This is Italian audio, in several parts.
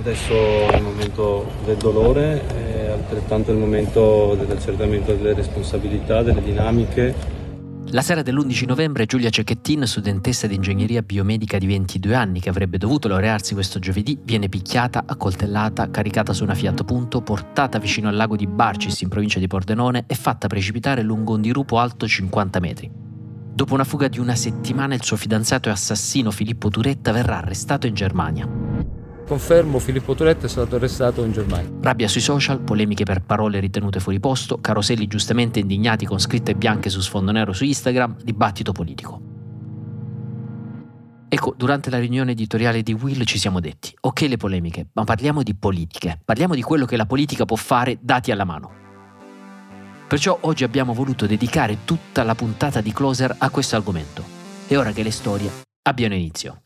Adesso è il momento del dolore, è altrettanto il momento dell'accertamento delle responsabilità, delle dinamiche la sera dell'11 novembre Giulia Cecchettin, studentessa di ingegneria biomedica di 22 anni che avrebbe dovuto laurearsi questo giovedì, viene picchiata, accoltellata, caricata su una Fiat Punto, portata vicino al lago di Barcis in provincia di Pordenone e fatta precipitare lungo un dirupo alto 50 metri. Dopo una fuga di una settimana il suo fidanzato e assassino Filippo Turetta verrà arrestato in Germania. Confermo, Filippo Turetta è stato arrestato in Germania. Rabbia sui social, polemiche per parole ritenute fuori posto, caroselli giustamente indignati con scritte bianche su sfondo nero su Instagram, dibattito politico. Ecco, durante la riunione editoriale di Will ci siamo detti, ok le polemiche, ma parliamo di politiche, parliamo di quello che la politica può fare dati alla mano. Perciò oggi abbiamo voluto dedicare tutta la puntata di Closer a questo argomento. È ora che le storie abbiano inizio.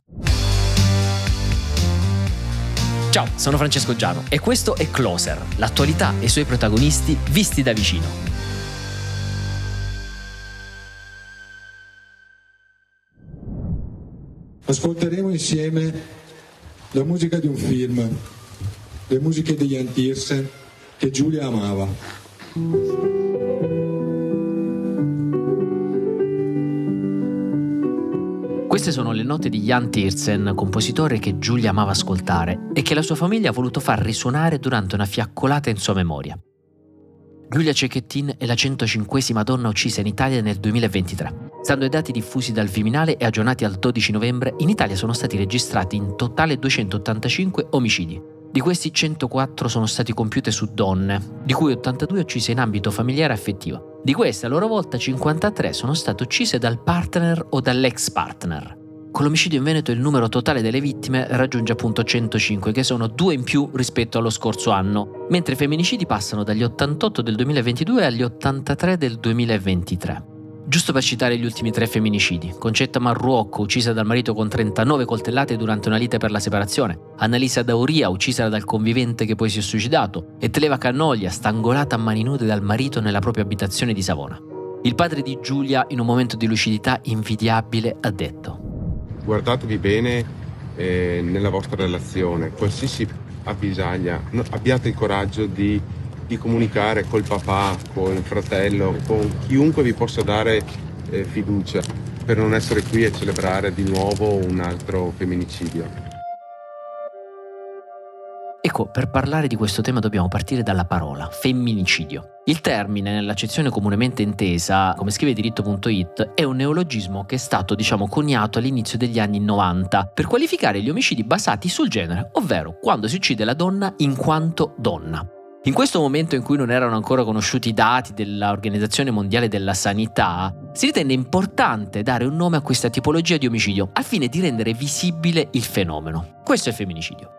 Ciao, sono Francesco Giano e questo è Closer, l'attualità e i suoi protagonisti visti da vicino. Ascolteremo insieme la musica di un film, le musiche degli Antirsen che Giulia amava. Queste sono le note di Jan Tiersen, compositore che Giulia amava ascoltare e che la sua famiglia ha voluto far risuonare durante una fiaccolata in sua memoria. Giulia Cecchettin è la 105esima donna uccisa in Italia nel 2023. Stando ai dati diffusi dal Viminale e aggiornati al 12 novembre, in Italia sono stati registrati in totale 285 omicidi. Di questi 104 sono stati compiute su donne, di cui 82 uccise in ambito familiare e affettivo. Di queste a loro volta 53 sono state uccise dal partner o dall'ex partner. Con l'omicidio in Veneto il numero totale delle vittime raggiunge appunto 105, che sono due in più rispetto allo scorso anno, mentre i femminicidi passano dagli 88 del 2022 agli 83 del 2023. Giusto per citare gli ultimi tre femminicidi, Concetta Marruocco, uccisa dal marito con 39 coltellate durante una lite per la separazione, Annalisa Dauria, uccisa dal convivente che poi si è suicidato, e Televa Cannoglia, stangolata a mani nude dal marito nella propria abitazione di Savona. Il padre di Giulia, in un momento di lucidità invidiabile, ha detto Guardatevi bene eh, nella vostra relazione, qualsiasi avvisaglia, abbiate il coraggio di di comunicare col papà, col fratello, con chiunque vi possa dare eh, fiducia per non essere qui a celebrare di nuovo un altro femminicidio. Ecco, per parlare di questo tema dobbiamo partire dalla parola femminicidio. Il termine, nell'accezione comunemente intesa, come scrive diritto.it, è un neologismo che è stato, diciamo, coniato all'inizio degli anni 90 per qualificare gli omicidi basati sul genere, ovvero quando si uccide la donna in quanto donna. In questo momento in cui non erano ancora conosciuti i dati dell'Organizzazione Mondiale della Sanità, si ritenne importante dare un nome a questa tipologia di omicidio al fine di rendere visibile il fenomeno. Questo è il femminicidio.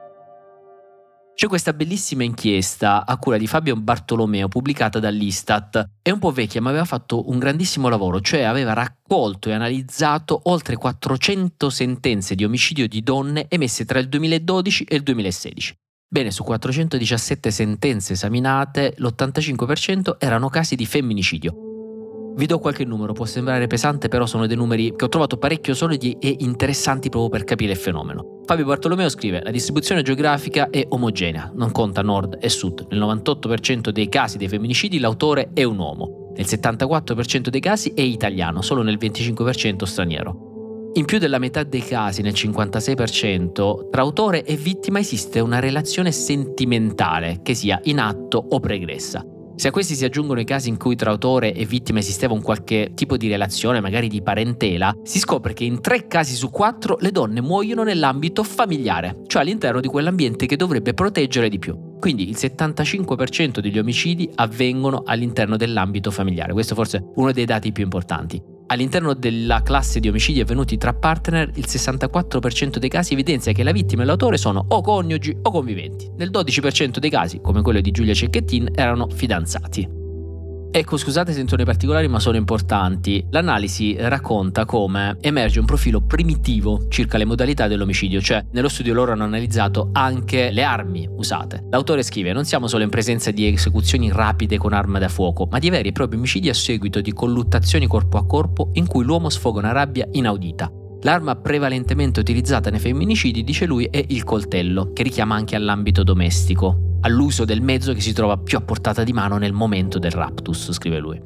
C'è questa bellissima inchiesta a cura di Fabio Bartolomeo pubblicata dall'Istat. È un po' vecchia ma aveva fatto un grandissimo lavoro, cioè aveva raccolto e analizzato oltre 400 sentenze di omicidio di donne emesse tra il 2012 e il 2016. Bene, su 417 sentenze esaminate, l'85% erano casi di femminicidio. Vi do qualche numero, può sembrare pesante, però sono dei numeri che ho trovato parecchio solidi e interessanti proprio per capire il fenomeno. Fabio Bartolomeo scrive: La distribuzione geografica è omogenea, non conta nord e sud. Nel 98% dei casi dei femminicidi l'autore è un uomo. Nel 74% dei casi è italiano, solo nel 25% straniero. In più della metà dei casi, nel 56%, tra autore e vittima esiste una relazione sentimentale che sia in atto o pregressa. Se a questi si aggiungono i casi in cui tra autore e vittima esisteva un qualche tipo di relazione, magari di parentela, si scopre che in tre casi su quattro le donne muoiono nell'ambito familiare, cioè all'interno di quell'ambiente che dovrebbe proteggere di più. Quindi il 75% degli omicidi avvengono all'interno dell'ambito familiare, questo forse è uno dei dati più importanti. All'interno della classe di omicidi avvenuti tra partner, il 64% dei casi evidenzia che la vittima e l'autore sono o coniugi o conviventi. Nel 12% dei casi, come quello di Giulia Cecchettin, erano fidanzati. Ecco, scusate se intorno particolari, ma sono importanti. L'analisi racconta come emerge un profilo primitivo circa le modalità dell'omicidio, cioè nello studio loro hanno analizzato anche le armi usate. L'autore scrive: Non siamo solo in presenza di esecuzioni rapide con arma da fuoco, ma di veri e propri omicidi a seguito di colluttazioni corpo a corpo in cui l'uomo sfoga una rabbia inaudita. L'arma prevalentemente utilizzata nei femminicidi, dice lui, è il coltello, che richiama anche all'ambito domestico, all'uso del mezzo che si trova più a portata di mano nel momento del raptus, scrive lui.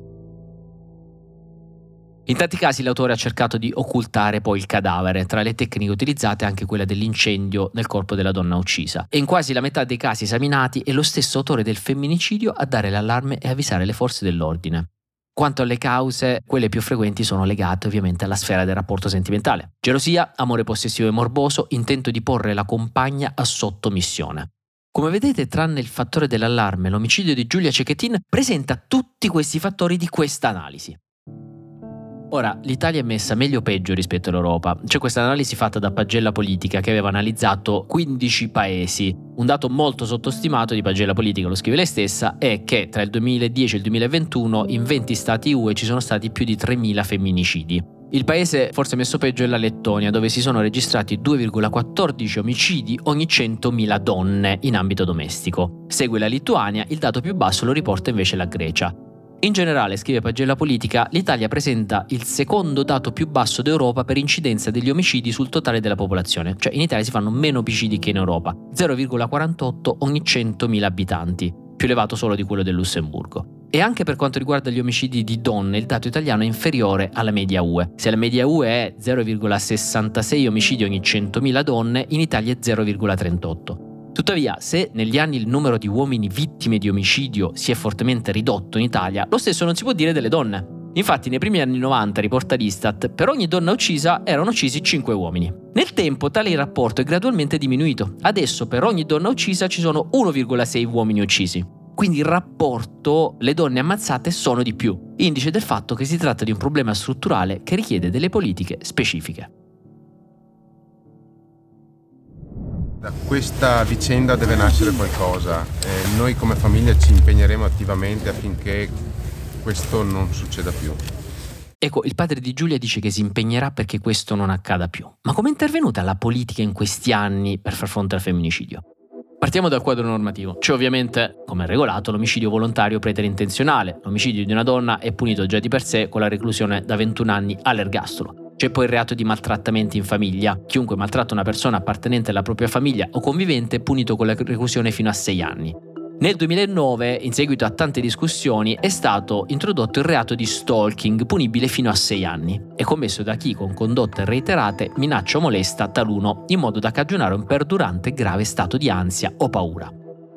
In tanti casi l'autore ha cercato di occultare poi il cadavere, tra le tecniche utilizzate anche quella dell'incendio nel corpo della donna uccisa. E in quasi la metà dei casi esaminati è lo stesso autore del femminicidio a dare l'allarme e avvisare le forze dell'ordine. Quanto alle cause, quelle più frequenti sono legate ovviamente alla sfera del rapporto sentimentale. Gelosia, amore possessivo e morboso, intento di porre la compagna a sottomissione. Come vedete, tranne il fattore dell'allarme, l'omicidio di Giulia Cecchettin presenta tutti questi fattori di questa analisi. Ora, l'Italia è messa meglio o peggio rispetto all'Europa. C'è questa analisi fatta da Pagella Politica che aveva analizzato 15 paesi. Un dato molto sottostimato di Pagella Politica, lo scrive lei stessa, è che tra il 2010 e il 2021 in 20 stati UE ci sono stati più di 3.000 femminicidi. Il paese forse messo peggio è la Lettonia, dove si sono registrati 2,14 omicidi ogni 100.000 donne in ambito domestico. Segue la Lituania, il dato più basso lo riporta invece la Grecia. In generale, scrive Pagella Politica, l'Italia presenta il secondo dato più basso d'Europa per incidenza degli omicidi sul totale della popolazione, cioè in Italia si fanno meno omicidi che in Europa, 0,48 ogni 100.000 abitanti, più elevato solo di quello del Lussemburgo. E anche per quanto riguarda gli omicidi di donne, il dato italiano è inferiore alla media UE. Se la media UE è 0,66 omicidi ogni 100.000 donne, in Italia è 0,38. Tuttavia, se negli anni il numero di uomini vittime di omicidio si è fortemente ridotto in Italia, lo stesso non si può dire delle donne. Infatti, nei primi anni 90, riporta l'Istat, per ogni donna uccisa erano uccisi 5 uomini. Nel tempo tale rapporto è gradualmente diminuito. Adesso per ogni donna uccisa ci sono 1,6 uomini uccisi. Quindi il rapporto le donne ammazzate sono di più, indice del fatto che si tratta di un problema strutturale che richiede delle politiche specifiche. Da questa vicenda deve nascere qualcosa. Eh, noi come famiglia ci impegneremo attivamente affinché questo non succeda più. Ecco, il padre di Giulia dice che si impegnerà perché questo non accada più. Ma come è intervenuta la politica in questi anni per far fronte al femminicidio? Partiamo dal quadro normativo. C'è ovviamente, come è regolato, l'omicidio volontario preterintenzionale. L'omicidio di una donna è punito già di per sé con la reclusione da 21 anni all'ergastolo. C'è poi il reato di maltrattamenti in famiglia. Chiunque maltratta una persona appartenente alla propria famiglia o convivente è punito con la reclusione fino a 6 anni. Nel 2009, in seguito a tante discussioni, è stato introdotto il reato di stalking, punibile fino a 6 anni. È commesso da chi con condotte reiterate minaccia o molesta taluno in modo da cagionare un perdurante grave stato di ansia o paura.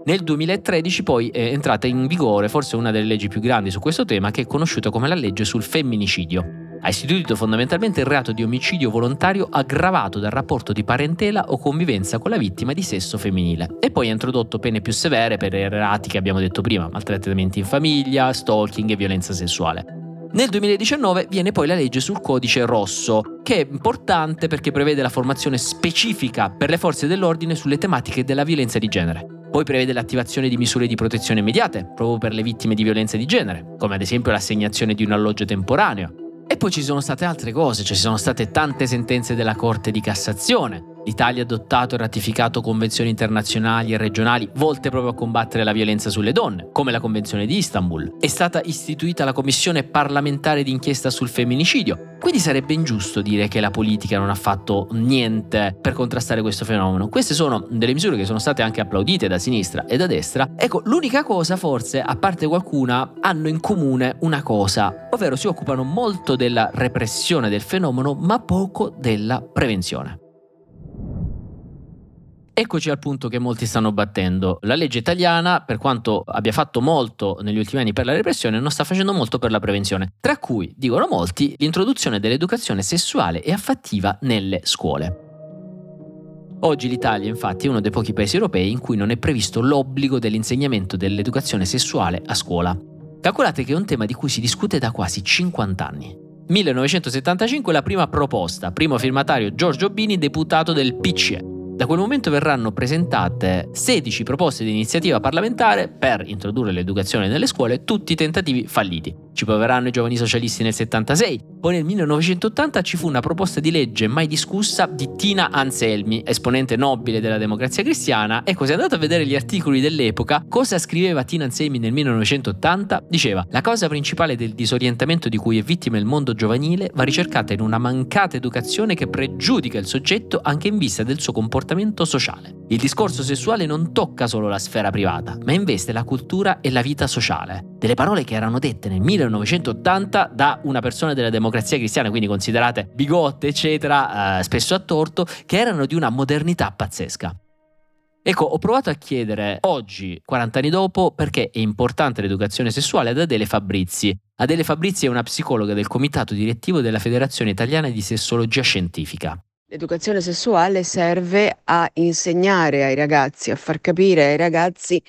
Nel 2013 poi è entrata in vigore forse una delle leggi più grandi su questo tema che è conosciuta come la legge sul femminicidio ha istituito fondamentalmente il reato di omicidio volontario aggravato dal rapporto di parentela o convivenza con la vittima di sesso femminile e poi ha introdotto pene più severe per i reati che abbiamo detto prima, maltrattamenti in famiglia, stalking e violenza sessuale. Nel 2019 viene poi la legge sul codice rosso, che è importante perché prevede la formazione specifica per le forze dell'ordine sulle tematiche della violenza di genere. Poi prevede l'attivazione di misure di protezione immediate, proprio per le vittime di violenza di genere, come ad esempio l'assegnazione di un alloggio temporaneo, poi ci sono state altre cose, cioè ci sono state tante sentenze della Corte di Cassazione, L'Italia ha adottato e ratificato convenzioni internazionali e regionali volte proprio a combattere la violenza sulle donne, come la Convenzione di Istanbul. È stata istituita la Commissione parlamentare d'inchiesta sul femminicidio. Quindi sarebbe ingiusto dire che la politica non ha fatto niente per contrastare questo fenomeno. Queste sono delle misure che sono state anche applaudite da sinistra e da destra. Ecco, l'unica cosa forse, a parte qualcuna, hanno in comune una cosa, ovvero si occupano molto della repressione del fenomeno ma poco della prevenzione. Eccoci al punto che molti stanno battendo. La legge italiana, per quanto abbia fatto molto negli ultimi anni per la repressione, non sta facendo molto per la prevenzione, tra cui, dicono molti, l'introduzione dell'educazione sessuale e affettiva nelle scuole. Oggi l'Italia infatti è uno dei pochi paesi europei in cui non è previsto l'obbligo dell'insegnamento dell'educazione sessuale a scuola. Calcolate che è un tema di cui si discute da quasi 50 anni. 1975 la prima proposta, primo firmatario Giorgio Bini, deputato del PCE. Da quel momento verranno presentate 16 proposte di iniziativa parlamentare per introdurre l'educazione nelle scuole, tutti tentativi falliti. Ci proveranno i giovani socialisti nel 76. Poi nel 1980 ci fu una proposta di legge mai discussa di Tina Anselmi, esponente nobile della democrazia cristiana. Ecco, se andate a vedere gli articoli dell'epoca, cosa scriveva Tina Anselmi nel 1980? Diceva: La causa principale del disorientamento di cui è vittima il mondo giovanile va ricercata in una mancata educazione che pregiudica il soggetto anche in vista del suo comportamento sociale. Il discorso sessuale non tocca solo la sfera privata, ma investe la cultura e la vita sociale. Delle parole che erano dette nel 1980 da una persona della democrazia cristiana, quindi considerate bigotte, eccetera, eh, spesso a torto, che erano di una modernità pazzesca. Ecco, ho provato a chiedere oggi, 40 anni dopo, perché è importante l'educazione sessuale ad Adele Fabrizi. Adele Fabrizi è una psicologa del comitato direttivo della Federazione Italiana di Sessologia Scientifica. L'educazione sessuale serve a insegnare ai ragazzi, a far capire ai ragazzi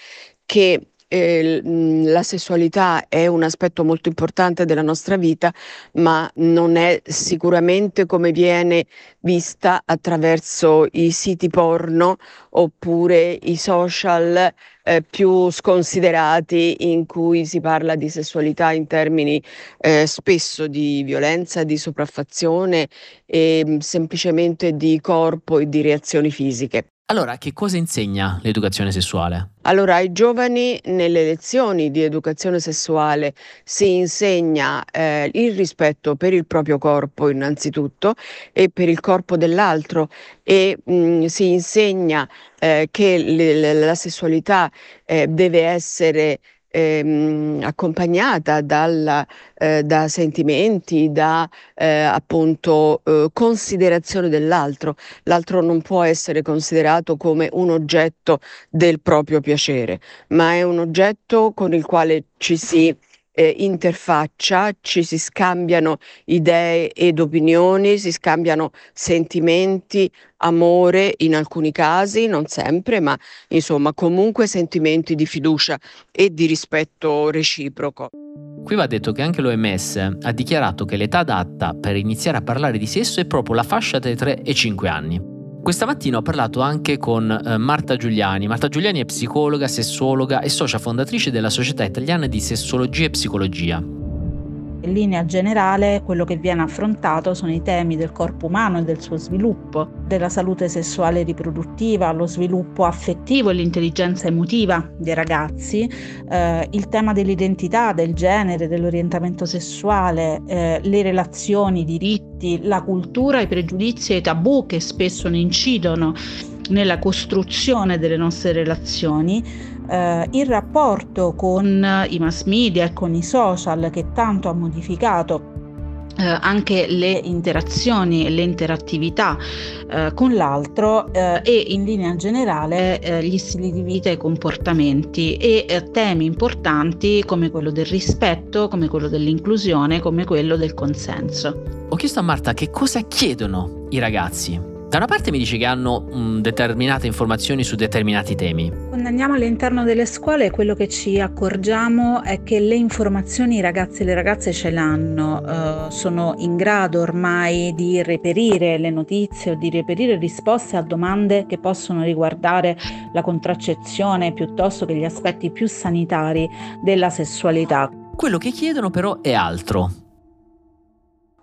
che eh, la sessualità è un aspetto molto importante della nostra vita, ma non è sicuramente come viene vista attraverso i siti porno oppure i social eh, più sconsiderati in cui si parla di sessualità in termini eh, spesso di violenza, di sopraffazione e mh, semplicemente di corpo e di reazioni fisiche. Allora, che cosa insegna l'educazione sessuale? Allora, ai giovani nelle lezioni di educazione sessuale si insegna eh, il rispetto per il proprio corpo innanzitutto e per il corpo dell'altro e mh, mm, si insegna eh, che le, la sessualità eh, deve essere ehm, accompagnata dalla, eh, da sentimenti, da eh, appunto eh, considerazione dell'altro. L'altro non può essere considerato come un oggetto del proprio piacere, ma è un oggetto con il quale ci si eh, interfaccia, ci si scambiano idee ed opinioni, si scambiano sentimenti, amore in alcuni casi, non sempre, ma insomma comunque sentimenti di fiducia e di rispetto reciproco. Qui va detto che anche l'OMS ha dichiarato che l'età adatta per iniziare a parlare di sesso è proprio la fascia tra i 3 e i 5 anni. Questa mattina ho parlato anche con eh, Marta Giuliani. Marta Giuliani è psicologa, sessologa e socia fondatrice della Società Italiana di Sessologia e Psicologia. In linea generale quello che viene affrontato sono i temi del corpo umano e del suo sviluppo, della salute sessuale e riproduttiva, lo sviluppo affettivo e l'intelligenza emotiva dei ragazzi, eh, il tema dell'identità, del genere, dell'orientamento sessuale, eh, le relazioni, i diritti, la cultura, i pregiudizi e i tabù che spesso ne incidono nella costruzione delle nostre relazioni eh, il rapporto con i mass media e con i social che tanto ha modificato eh, anche le interazioni e le interattività eh, con l'altro eh, e in linea generale eh, gli stili di vita e i comportamenti e eh, temi importanti come quello del rispetto, come quello dell'inclusione, come quello del consenso. Ho chiesto a Marta che cosa chiedono i ragazzi da una parte mi dice che hanno mh, mm, determinate informazioni su determinati temi. Quando andiamo all'interno delle scuole quello che ci accorgiamo è che le informazioni i ragazzi e le ragazze ce l'hanno, uh, sono in grado ormai di reperire le notizie o di reperire risposte a domande che possono riguardare la contraccezione piuttosto che gli aspetti più sanitari della sessualità. Quello che chiedono però è altro.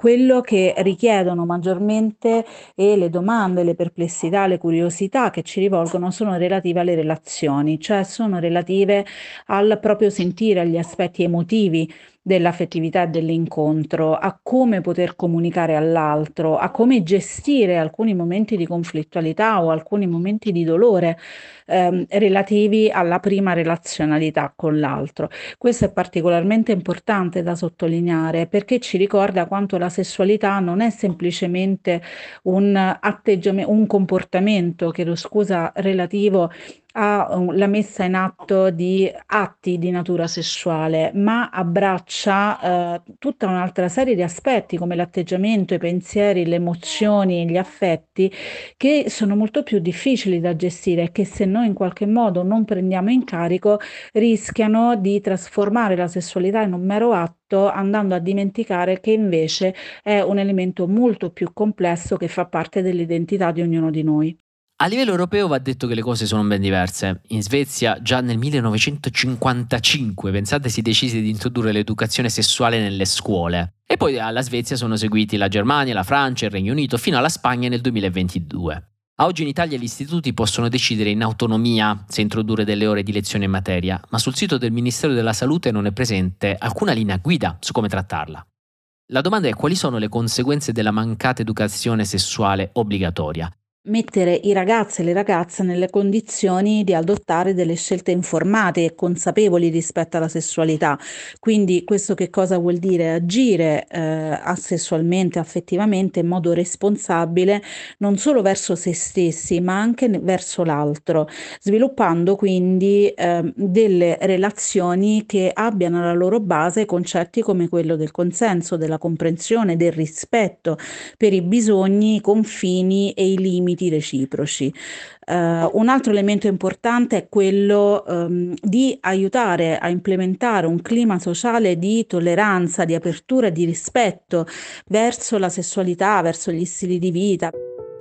Quello che richiedono maggiormente e le domande, le perplessità, le curiosità che ci rivolgono sono relative alle relazioni, cioè sono relative al proprio sentire, agli aspetti emotivi dell'affettività e dell'incontro, a come poter comunicare all'altro, a come gestire alcuni momenti di conflittualità o alcuni momenti di dolore ehm, relativi alla prima relazionalità con l'altro. Questo è particolarmente importante da sottolineare perché ci ricorda quanto la sessualità non è semplicemente un atteggiamento, un comportamento, chiedo scusa, relativo alla messa in atto di atti di natura sessuale, ma abbraccia eh, tutta un'altra serie di aspetti come l'atteggiamento, i pensieri, le emozioni, gli affetti, che sono molto più difficili da gestire e che se noi in qualche modo non prendiamo in carico rischiano di trasformare la sessualità in un mero atto andando a dimenticare che invece è un elemento molto più complesso che fa parte dell'identità di ognuno di noi. A livello europeo va detto che le cose sono ben diverse. In Svezia già nel 1955, pensate, si decise di introdurre l'educazione sessuale nelle scuole. E poi alla Svezia sono seguiti la Germania, la Francia, il Regno Unito, fino alla Spagna nel 2022. A oggi in Italia gli istituti possono decidere in autonomia se introdurre delle ore di lezione in materia, ma sul sito del Ministero della Salute non è presente alcuna linea guida su come trattarla. La domanda è quali sono le conseguenze della mancata educazione sessuale obbligatoria mettere i ragazzi e le ragazze nelle condizioni di adottare delle scelte informate e consapevoli rispetto alla sessualità. Quindi questo che cosa vuol dire? Agire eh, asessualmente, affettivamente in modo responsabile non solo verso se stessi ma anche verso l'altro, sviluppando quindi eh, delle relazioni che abbiano alla loro base concetti come quello del consenso, della comprensione, del rispetto per i bisogni, i confini e i limiti limiti reciproci. Uh, un altro elemento importante è quello um, di aiutare a implementare un clima sociale di tolleranza, di apertura di rispetto verso la sessualità, verso gli stili di vita.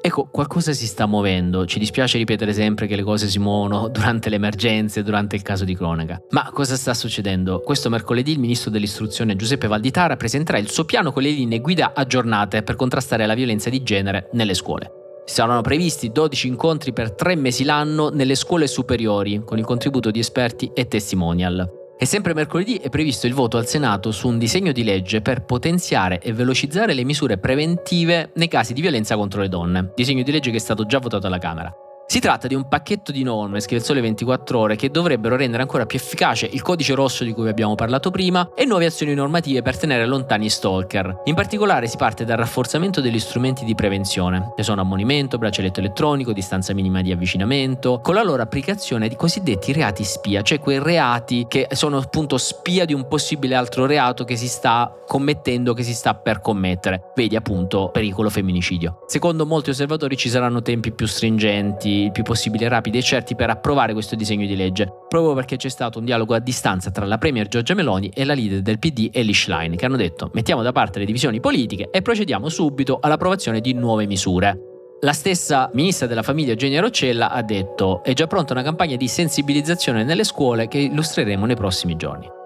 Ecco, qualcosa si sta muovendo, ci dispiace ripetere sempre che le cose si muovono durante le emergenze, durante il caso di cronaca. Ma cosa sta succedendo? Questo mercoledì il ministro dell'istruzione Giuseppe Valditara presenterà il suo piano con le linee guida aggiornate per contrastare la violenza di genere nelle scuole. Saranno previsti 12 incontri per tre mesi l'anno nelle scuole superiori, con il contributo di esperti e testimonial. E sempre mercoledì è previsto il voto al Senato su un disegno di legge per potenziare e velocizzare le misure preventive nei casi di violenza contro le donne, disegno di legge che è stato già votato alla Camera. Si tratta di un pacchetto di norme, scrive il Sole 24 Ore, che dovrebbero rendere ancora più efficace il codice rosso di cui abbiamo parlato prima e nuove azioni normative per tenere lontani i stalker. In particolare si parte dal rafforzamento degli strumenti di prevenzione, che sono ammonimento, braccialetto elettronico, distanza minima di avvicinamento, con la loro applicazione di cosiddetti reati spia, cioè quei reati che sono appunto spia di un possibile altro reato che si sta commettendo, che si sta per commettere. Vedi appunto pericolo femminicidio. Secondo molti osservatori ci saranno tempi più stringenti il più possibile rapidi e certi per approvare questo disegno di legge, proprio perché c'è stato un dialogo a distanza tra la Premier Giorgia Meloni e la leader del PD Ellie Schlein, che hanno detto mettiamo da parte le divisioni politiche e procediamo subito all'approvazione di nuove misure. La stessa ministra della famiglia Eugenia Roccella ha detto è già pronta una campagna di sensibilizzazione nelle scuole che illustreremo nei prossimi giorni.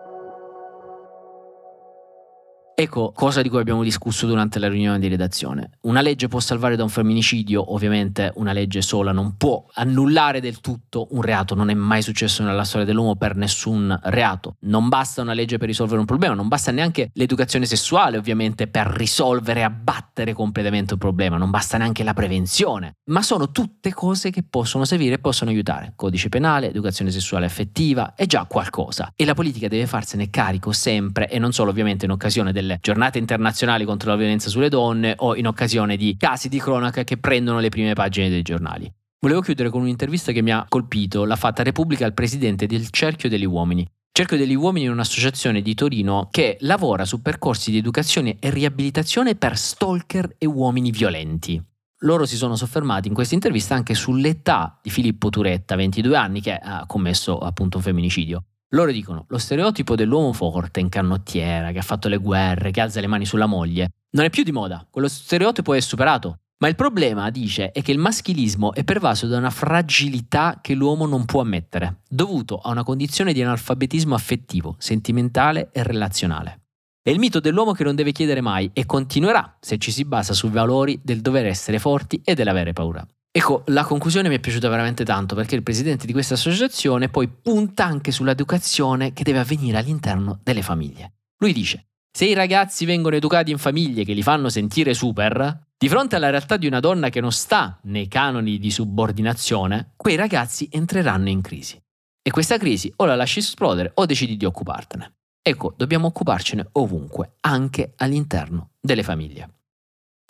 Ecco cosa di cui abbiamo discusso durante la riunione di redazione. Una legge può salvare da un femminicidio, ovviamente una legge sola non può annullare del tutto un reato, non è mai successo nella storia dell'uomo per nessun reato. Non basta una legge per risolvere un problema, non basta neanche l'educazione sessuale ovviamente per risolvere e abbattere completamente un problema, non basta neanche la prevenzione, ma sono tutte cose che possono servire e possono aiutare. Codice penale, educazione sessuale affettiva, è già qualcosa e la politica deve farsene carico sempre e non solo ovviamente in occasione del delle giornate internazionali contro la violenza sulle donne o in occasione di casi di cronaca che prendono le prime pagine dei giornali. Volevo chiudere con un'intervista che mi ha colpito, l'ha fatta Repubblica al presidente del Cerchio degli Uomini. Cerchio degli Uomini è un'associazione di Torino che lavora su percorsi di educazione e riabilitazione per stalker e uomini violenti. Loro si sono soffermati in questa intervista anche sull'età di Filippo Turetta, 22 anni, che ha commesso appunto un femminicidio. Loro dicono lo stereotipo dell'uomo forte in canottiera, che ha fatto le guerre, che alza le mani sulla moglie, non è più di moda, quello stereotipo è superato. Ma il problema, dice, è che il maschilismo è pervaso da una fragilità che l'uomo non può ammettere, dovuto a una condizione di analfabetismo affettivo, sentimentale e relazionale. È il mito dell'uomo che non deve chiedere mai e continuerà se ci si basa sui valori del dover essere forti e dell'avere paura. Ecco, la conclusione mi è piaciuta veramente tanto perché il presidente di questa associazione poi punta anche sull'educazione che deve avvenire all'interno delle famiglie. Lui dice, se i ragazzi vengono educati in famiglie che li fanno sentire super, di fronte alla realtà di una donna che non sta nei canoni di subordinazione, quei ragazzi entreranno in crisi. E questa crisi o la lasci esplodere o decidi di occupartene. Ecco, dobbiamo occuparcene ovunque, anche all'interno delle famiglie.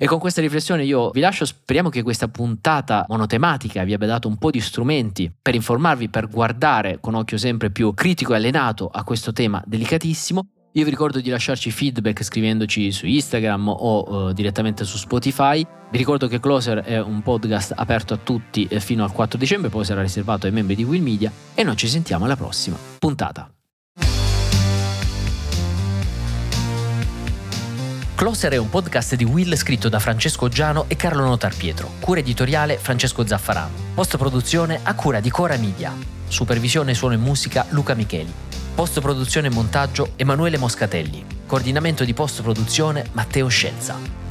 E con questa riflessione io vi lascio, speriamo che questa puntata monotematica vi abbia dato un po' di strumenti per informarvi, per guardare con occhio sempre più critico e allenato a questo tema delicatissimo. Io vi ricordo di lasciarci feedback scrivendoci su Instagram o uh, direttamente su Spotify. Vi ricordo che Closer è un podcast aperto a tutti eh, fino al 4 dicembre, poi sarà riservato ai membri di Will Media e noi ci sentiamo alla prossima puntata. Closer è un podcast di Will scritto da Francesco Giano e Carlo Notar Pietro. Cura editoriale Francesco Zaffarano. Post produzione a cura di Cora Media. Supervisione suono e musica Luca Micheli. Post produzione e montaggio Emanuele Moscatelli. Coordinamento di post produzione Matteo Scelza.